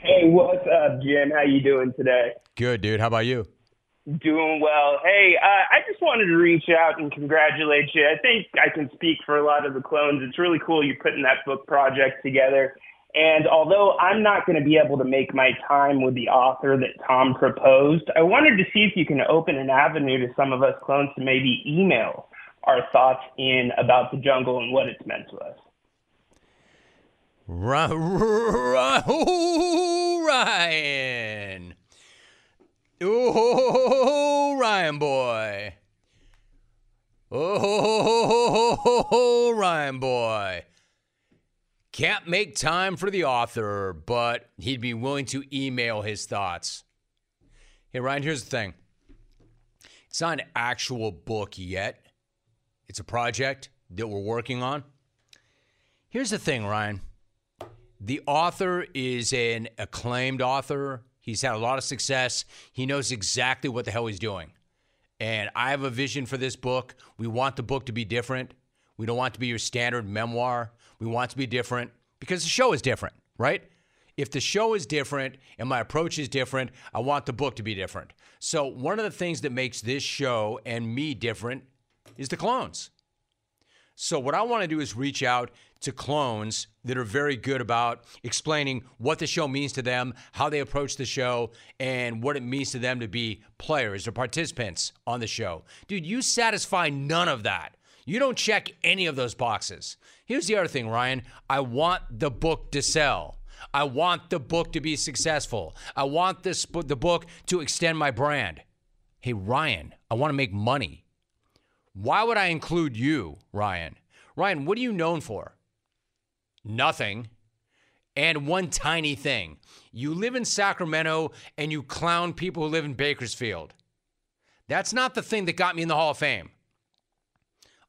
Hey, what's up, Jim? How you doing today? Good, dude. How about you? Doing well. Hey, uh, I just wanted to reach out and congratulate you. I think I can speak for a lot of the clones. It's really cool you're putting that book project together. And although I'm not going to be able to make my time with the author that Tom proposed, I wanted to see if you can open an avenue to some of us clones to maybe email our thoughts in about the jungle and what it's meant to us. [LAUGHS] Ryan. Oh, Ryan boy. Oh, [LAUGHS] Ryan boy. Can't make time for the author, but he'd be willing to email his thoughts. Hey, Ryan, here's the thing it's not an actual book yet, it's a project that we're working on. Here's the thing, Ryan. The author is an acclaimed author. He's had a lot of success. He knows exactly what the hell he's doing. And I have a vision for this book. We want the book to be different. We don't want to be your standard memoir. We want to be different because the show is different, right? If the show is different and my approach is different, I want the book to be different. So, one of the things that makes this show and me different is the clones. So, what I want to do is reach out to clones that are very good about explaining what the show means to them, how they approach the show, and what it means to them to be players or participants on the show. Dude, you satisfy none of that. You don't check any of those boxes. Here's the other thing, Ryan. I want the book to sell. I want the book to be successful. I want this the book to extend my brand. Hey, Ryan, I want to make money. Why would I include you, Ryan? Ryan, what are you known for? Nothing. And one tiny thing. You live in Sacramento and you clown people who live in Bakersfield. That's not the thing that got me in the Hall of Fame.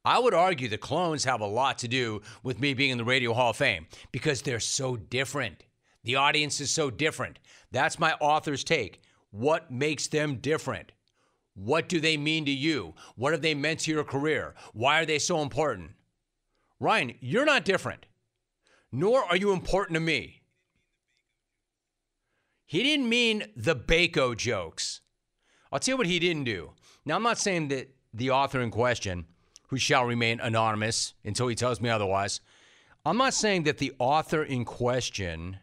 I would argue the clones have a lot to do with me being in the Radio Hall of Fame because they're so different. The audience is so different. That's my author's take. What makes them different? What do they mean to you? What have they meant to your career? Why are they so important? Ryan, you're not different, nor are you important to me. He didn't mean the Baco jokes. I'll tell you what he didn't do. Now, I'm not saying that the author in question, who shall remain anonymous until he tells me otherwise, I'm not saying that the author in question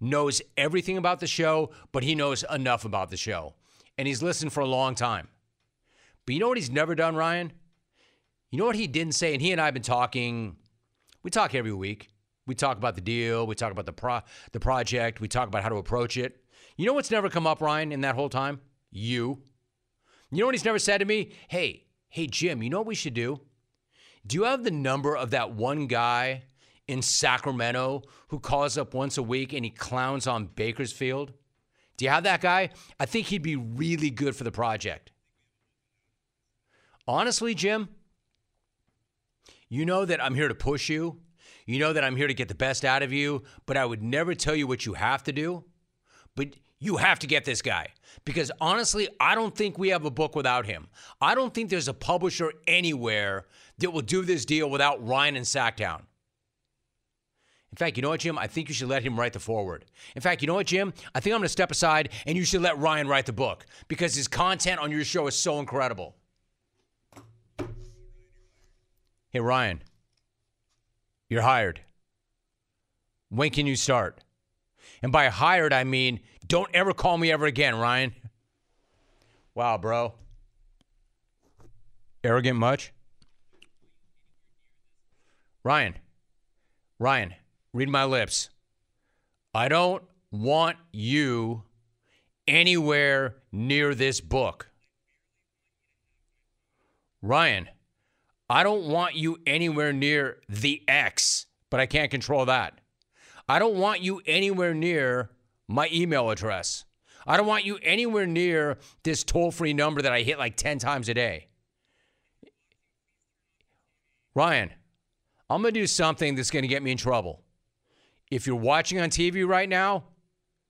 knows everything about the show, but he knows enough about the show. And he's listened for a long time. But you know what he's never done, Ryan? You know what he didn't say? And he and I have been talking, we talk every week. We talk about the deal, we talk about the pro the project, we talk about how to approach it. You know what's never come up, Ryan, in that whole time? You. You know what he's never said to me? Hey, hey Jim, you know what we should do? Do you have the number of that one guy in Sacramento who calls up once a week and he clowns on Bakersfield? Do you have that guy? I think he'd be really good for the project. Honestly, Jim, you know that I'm here to push you. You know that I'm here to get the best out of you, but I would never tell you what you have to do. But you have to get this guy because honestly, I don't think we have a book without him. I don't think there's a publisher anywhere that will do this deal without Ryan and Sacktown. In fact, you know what, Jim? I think you should let him write the forward. In fact, you know what, Jim? I think I'm going to step aside and you should let Ryan write the book because his content on your show is so incredible. Hey, Ryan, you're hired. When can you start? And by hired, I mean don't ever call me ever again, Ryan. Wow, bro. Arrogant much? Ryan, Ryan, read my lips. I don't want you anywhere near this book. Ryan, I don't want you anywhere near the X, but I can't control that. I don't want you anywhere near my email address. I don't want you anywhere near this toll free number that I hit like 10 times a day. Ryan, I'm going to do something that's going to get me in trouble. If you're watching on TV right now,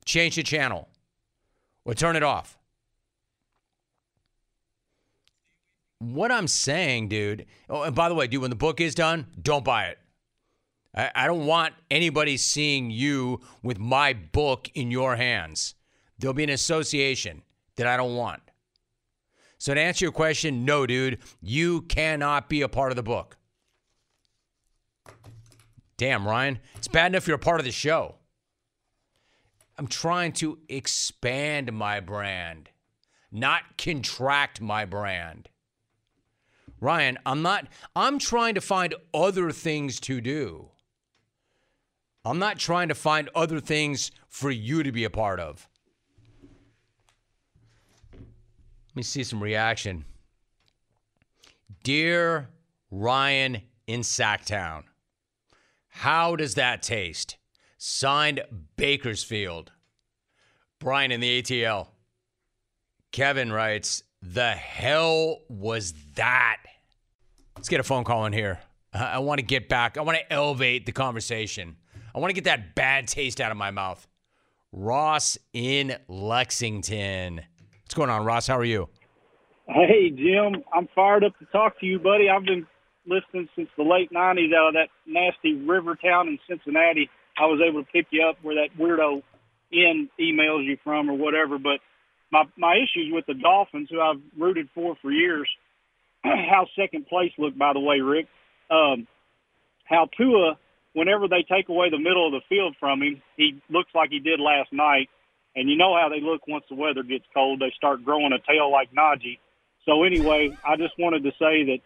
change the channel or turn it off. What I'm saying, dude, oh, and by the way, dude, when the book is done, don't buy it. I, I don't want anybody seeing you with my book in your hands. There'll be an association that I don't want. So, to answer your question, no, dude, you cannot be a part of the book. Damn, Ryan, it's bad enough you're a part of the show. I'm trying to expand my brand, not contract my brand. Ryan, I'm not, I'm trying to find other things to do. I'm not trying to find other things for you to be a part of. Let me see some reaction. Dear Ryan in Sacktown, how does that taste? Signed Bakersfield. Brian in the ATL. Kevin writes, The hell was that? Let's get a phone call in here. I, want to get back. I want to elevate the conversation. I want to get that bad taste out of my mouth. Ross in Lexington. What's going on, Ross? How are you? Hey, Jim. I'm fired up to talk to you, buddy. I've been listening since the late 90s out of that nasty river town in Cincinnati. I was able to pick you up where that weirdo in emails you from or whatever. But my my issues with the Dolphins, who I've rooted for for years, [CLEARS THROAT] how second place looked, by the way, Rick. Um, how Tua, whenever they take away the middle of the field from him, he looks like he did last night. And you know how they look once the weather gets cold; they start growing a tail like Najee. So anyway, I just wanted to say that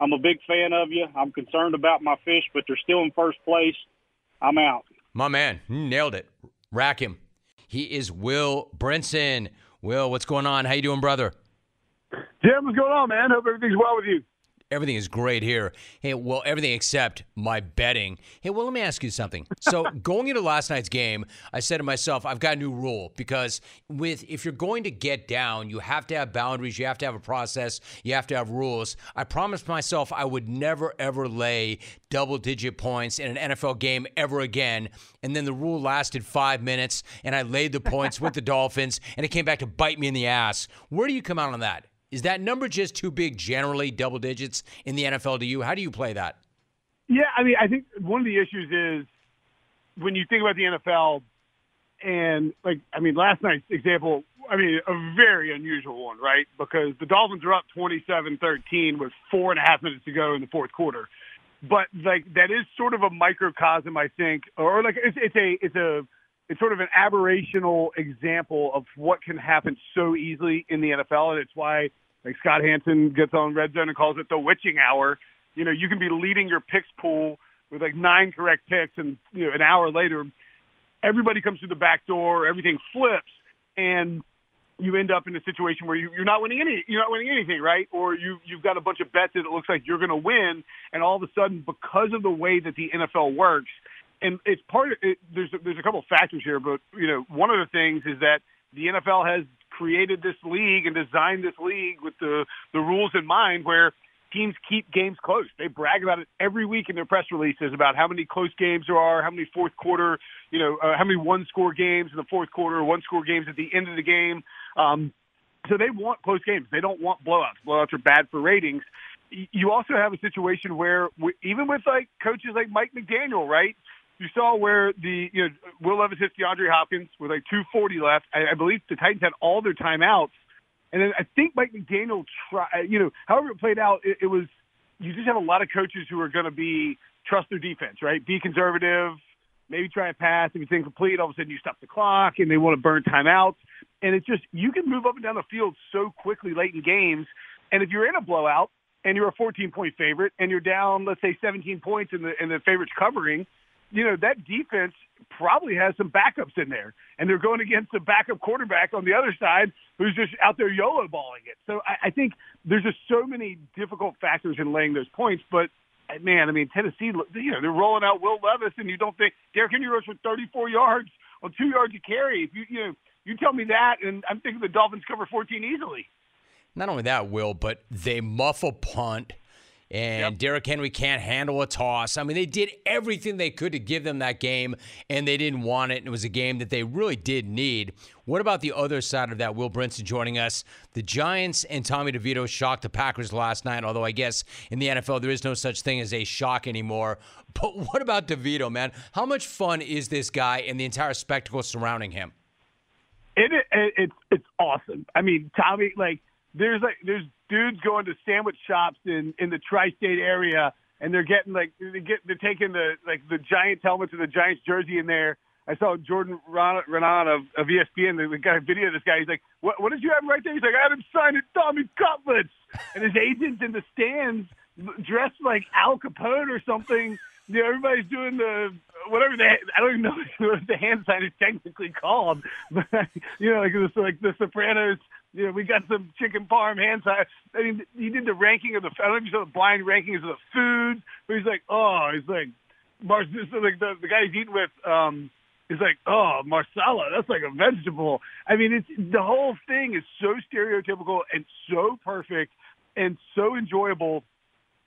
I'm a big fan of you. I'm concerned about my fish, but they're still in first place. I'm out. My man, nailed it. Rack him. He is Will Brinson. Will, what's going on? How you doing, brother? Jim, what's going on, man? Hope everything's well with you. Everything is great here. Hey, well, everything except my betting. Hey, well, let me ask you something. So, [LAUGHS] going into last night's game, I said to myself, I've got a new rule because with if you're going to get down, you have to have boundaries, you have to have a process, you have to have rules. I promised myself I would never ever lay double digit points in an NFL game ever again. And then the rule lasted 5 minutes and I laid the points with the [LAUGHS] Dolphins and it came back to bite me in the ass. Where do you come out on that? Is that number just too big generally, double digits in the NFL to you? How do you play that? Yeah, I mean, I think one of the issues is when you think about the NFL and like I mean last night's example, I mean a very unusual one, right? Because the Dolphins are up 27-13 with four and a half minutes to go in the fourth quarter. But like that is sort of a microcosm, I think, or like it's, it's a it's a it's sort of an aberrational example of what can happen so easily in the NFL, and it's why like Scott Hanson gets on Red Zone and calls it the witching hour. You know, you can be leading your picks pool with like nine correct picks, and you know, an hour later, everybody comes through the back door, everything flips, and you end up in a situation where you, you're not winning any, you're not winning anything, right? Or you you've got a bunch of bets that it looks like you're going to win, and all of a sudden, because of the way that the NFL works, and it's part of it, there's a, there's a couple of factors here, but you know, one of the things is that the NFL has created this league and designed this league with the the rules in mind where teams keep games close. They brag about it every week in their press releases about how many close games there are, how many fourth quarter, you know, uh, how many one score games in the fourth quarter, one score games at the end of the game. Um, so they want close games. They don't want blowouts. Blowouts are bad for ratings. You also have a situation where even with like coaches like Mike McDaniel, right? You saw where the you know Will Levis hits DeAndre Hopkins with like 240 left. I, I believe the Titans had all their timeouts. And then I think Mike McDaniel try, uh, you know, however it played out, it, it was you just have a lot of coaches who are going to be trust their defense, right? Be conservative, maybe try a pass. If it's incomplete, all of a sudden you stop the clock, and they want to burn timeouts. And it's just you can move up and down the field so quickly late in games. And if you're in a blowout and you're a 14 point favorite and you're down, let's say 17 points in the in the favorite's covering, you know that defense probably has some backups in there, and they're going against a backup quarterback on the other side who's just out there YOLO balling it. So I, I think there's just so many difficult factors in laying those points. But uh, man, I mean Tennessee, you know, they're rolling out Will Levis, and you don't think Derrick Henry rush for 34 yards on two yards of carry. If you you know you tell me that, and I'm thinking the Dolphins cover 14 easily. Not only that, Will, but they muffle punt. And Derrick Henry can't handle a toss. I mean, they did everything they could to give them that game, and they didn't want it. And it was a game that they really did need. What about the other side of that? Will Brinson joining us. The Giants and Tommy DeVito shocked the Packers last night, although I guess in the NFL there is no such thing as a shock anymore. [LAUGHS] But what about DeVito, man? How much fun is this guy and the entire spectacle surrounding him? It, it it's it's awesome. I mean, Tommy, like there's like there's dudes going to sandwich shops in in the tri-state area, and they're getting like they get they're taking the like the Giants helmets and the Giants jersey in there. I saw Jordan Raanan of, of ESPN. They got a video of this guy. He's like, "What? What did you have right there?" He's like, "I had him sign it, Tommy Cutlets," and his agents in the stands dressed like Al Capone or something. You know, everybody's doing the whatever the I don't even know [LAUGHS] what the hand sign is technically called, but you know, like it's like the Sopranos. You know, we got some chicken parm hand sign. I mean, he did the ranking of the. I don't know if you saw the blind rankings of the foods. but he's like, oh, he's like, Mars. Like the the guy he's eating with. um He's like, oh, marsala, that's like a vegetable. I mean, it's the whole thing is so stereotypical and so perfect and so enjoyable.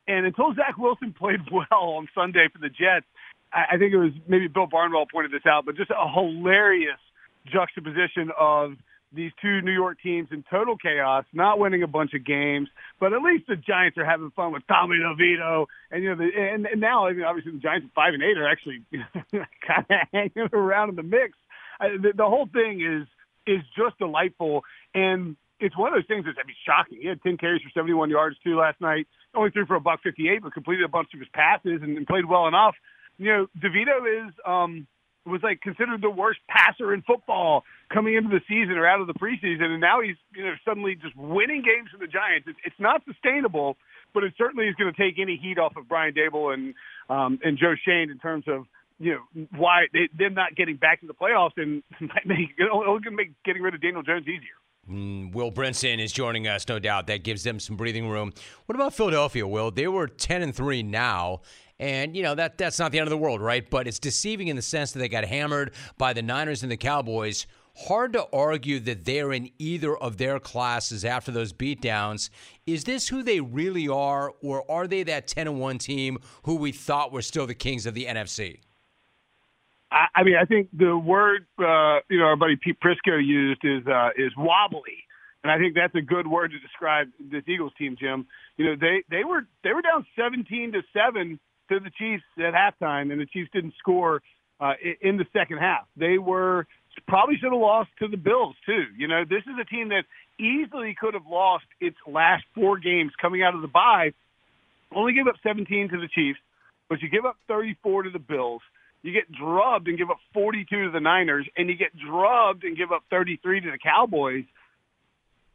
And until Zach Wilson [LAUGHS] played well on Sunday for the Jets, I, I think it was maybe Bill Barnwell pointed this out, but just a hilarious juxtaposition of these two New York teams in total chaos, not winning a bunch of games, but at least the Giants are having fun with Tommy DeVito, and you know, the, and, and now I mean, obviously the Giants at five and eight are actually [LAUGHS] kind of hanging around in the mix. I, the, the whole thing is is just delightful, and it's one of those things that's I mean shocking. He had ten carries for seventy one yards too last night, only threw for a buck fifty eight, but completed a bunch of his passes and, and played well enough. You know, DeVito is um was like considered the worst passer in football coming into the season or out of the preseason, and now he's you know suddenly just winning games for the Giants. It's, it's not sustainable, but it certainly is going to take any heat off of Brian Daboll and um, and Joe Schoen in terms of you know why they, them not getting back to the playoffs and [LAUGHS] make it'll, it'll make getting rid of Daniel Jones easier. Mm, Will Brinson is joining us, no doubt. That gives them some breathing room. What about Philadelphia, Will? They were 10 and 3 now. And, you know, that that's not the end of the world, right? But it's deceiving in the sense that they got hammered by the Niners and the Cowboys. Hard to argue that they're in either of their classes after those beatdowns. Is this who they really are, or are they that 10 and 1 team who we thought were still the kings of the NFC? I, I mean, I think the word uh, you know our buddy Pete Prisco used is uh, is wobbly, and I think that's a good word to describe this Eagles team, Jim. You know, they they were they were down seventeen to seven to the Chiefs at halftime, and the Chiefs didn't score uh, in the second half. They were probably should have lost to the Bills too. You know, this is a team that easily could have lost its last four games coming out of the bye. Only gave up 17 to the Chiefs, but you give up 34 to the Bills. You get drubbed and give up 42 to the Niners, and you get drubbed and give up 33 to the Cowboys.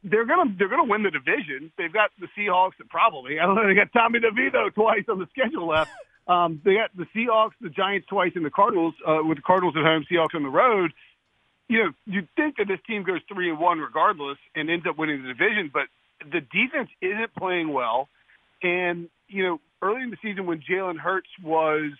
They're gonna they're gonna win the division. They've got the Seahawks that probably I don't know. They got Tommy DeVito twice on the schedule left. Um, they got the Seahawks, the Giants twice, and the Cardinals uh, with the Cardinals at home, Seahawks on the road. You know, you'd think that this team goes three and one regardless and ends up winning the division, but the defense isn't playing well. And, you know, early in the season when Jalen Hurts was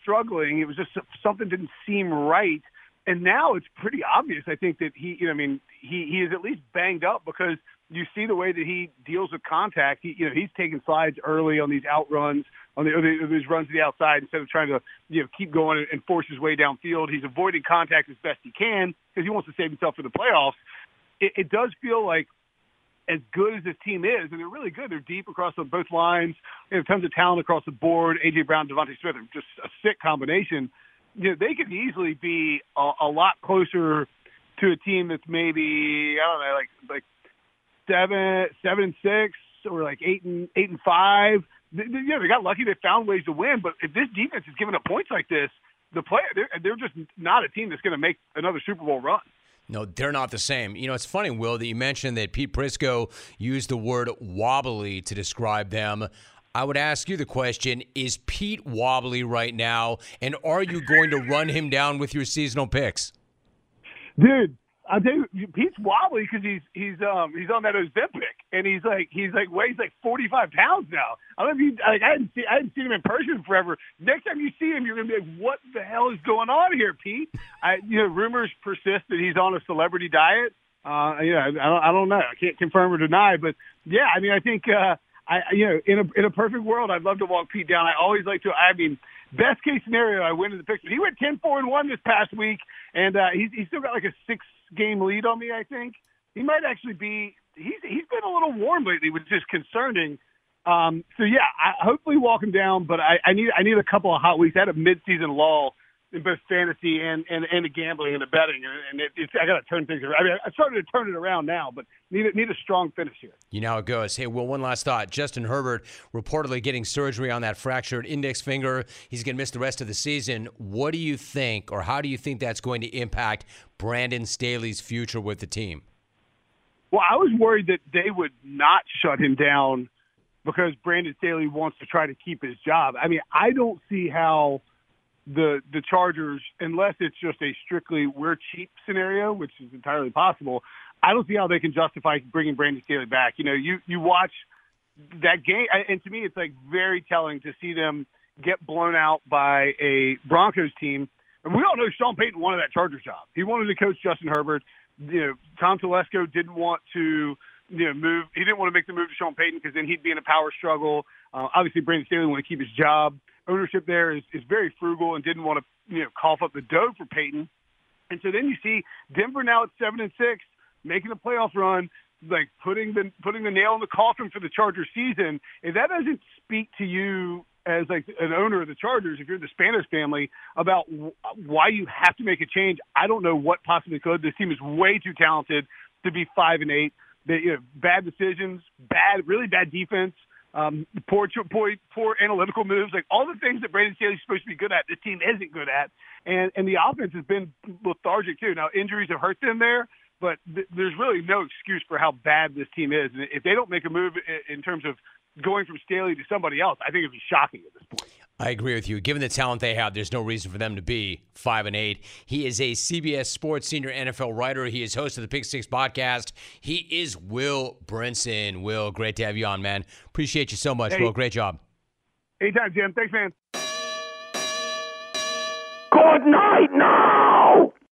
struggling, it was just something didn't seem right. And now it's pretty obvious, I think, that he, you know, I mean, he, he is at least banged up because you see the way that he deals with contact. He, you know, he's taking slides early on these outruns, on the, these runs to the outside instead of trying to, you know, keep going and force his way downfield. He's avoiding contact as best he can because he wants to save himself for the playoffs. It, it does feel like as good as this team is, and they're really good. They're deep across the, both lines. They have tons of talent across the board. AJ Brown, DeVonta Smith are just a sick combination. You know, they could easily be a, a lot closer to a team that's maybe I don't know, like like seven, seven and six, or like eight and eight and five. They, they, yeah, they got lucky. They found ways to win. But if this defense is giving up points like this, the player they're, they're just not a team that's going to make another Super Bowl run. No, they're not the same. You know, it's funny, Will, that you mentioned that Pete Prisco used the word wobbly to describe them. I would ask you the question Is Pete wobbly right now? And are you going to run him down with your seasonal picks? Dude, I you, Pete's wobbly because he's he's um he's on that Ozempic and he's like he's like weighs like forty five pounds now. I don't know if you like I hadn't seen I hadn't seen him in person forever. Next time you see him, you're gonna be like, what the hell is going on here, Pete? I you know rumors persist that he's on a celebrity diet. Uh, you know I don't I don't know I can't confirm or deny, but yeah, I mean I think uh I you know in a in a perfect world I'd love to walk Pete down. I always like to. I mean best case scenario I win in the picture. He went 10 4 and 1 this past week and uh he's he's still got like a 6 game lead on me, I think. He might actually be he's he's been a little warm lately, which is concerning. Um so yeah, I hopefully walk him down, but I, I need I need a couple of hot weeks. I had a mid season lull in both fantasy and and, and the gambling and the betting, and, it, it's I got to turn things around. I mean, I started to turn it around now, but need a, need a strong finish here. You know how it goes. Hey, Will, one last thought. Justin Herbert reportedly getting surgery on that fractured index finger. He's going to miss the rest of the season. What do you think, or how do you think that's going to impact Brandon Staley's future with the team? Well, I was worried that they would not shut him down because Brandon Staley wants to try to keep his job. I mean, I don't see how the the Chargers, unless it's just a strictly we're cheap scenario, which is entirely possible, I don't see how they can justify bringing Brandon Staley back. You know, you you watch that game, and to me, it's like very telling to see them get blown out by a Broncos team. And we all know Sean Payton wanted that Chargers job. He wanted to coach Justin Herbert. You know, Tom Telesco didn't want to you know move. He didn't want to make the move to Sean Payton because then he'd be in a power struggle. Uh, obviously, Brandon Staley wanted to keep his job ownership there is, is very frugal and didn't want to you know cough up the dough for Payton. And so then you see Denver now at seven and six, making a playoff run, like putting the putting the nail in the coffin for the Chargers season. If that doesn't speak to you as like an owner of the Chargers, if you're the Spanos family, about why you have to make a change, I don't know what possibly could. This team is way too talented to be five and eight. They, you know, bad decisions, bad, really bad defense um, poor, poor, poor analytical moves, like all the things that Brandon Staley's supposed to be good at, this team isn't good at, and and the offense has been lethargic too. Now injuries have hurt them there, but th- there's really no excuse for how bad this team is. And if they don't make a move in, in terms of going from Staley to somebody else, I think it'd be shocking at this point. I agree with you. Given the talent they have, there's no reason for them to be five and eight. He is a CBS Sports senior NFL writer. He is host of the Pick Six podcast. He is Will Brinson. Will, great to have you on, man. Appreciate you so much, hey. Will. Great job. Anytime, Jim. Thanks, man. Good night now.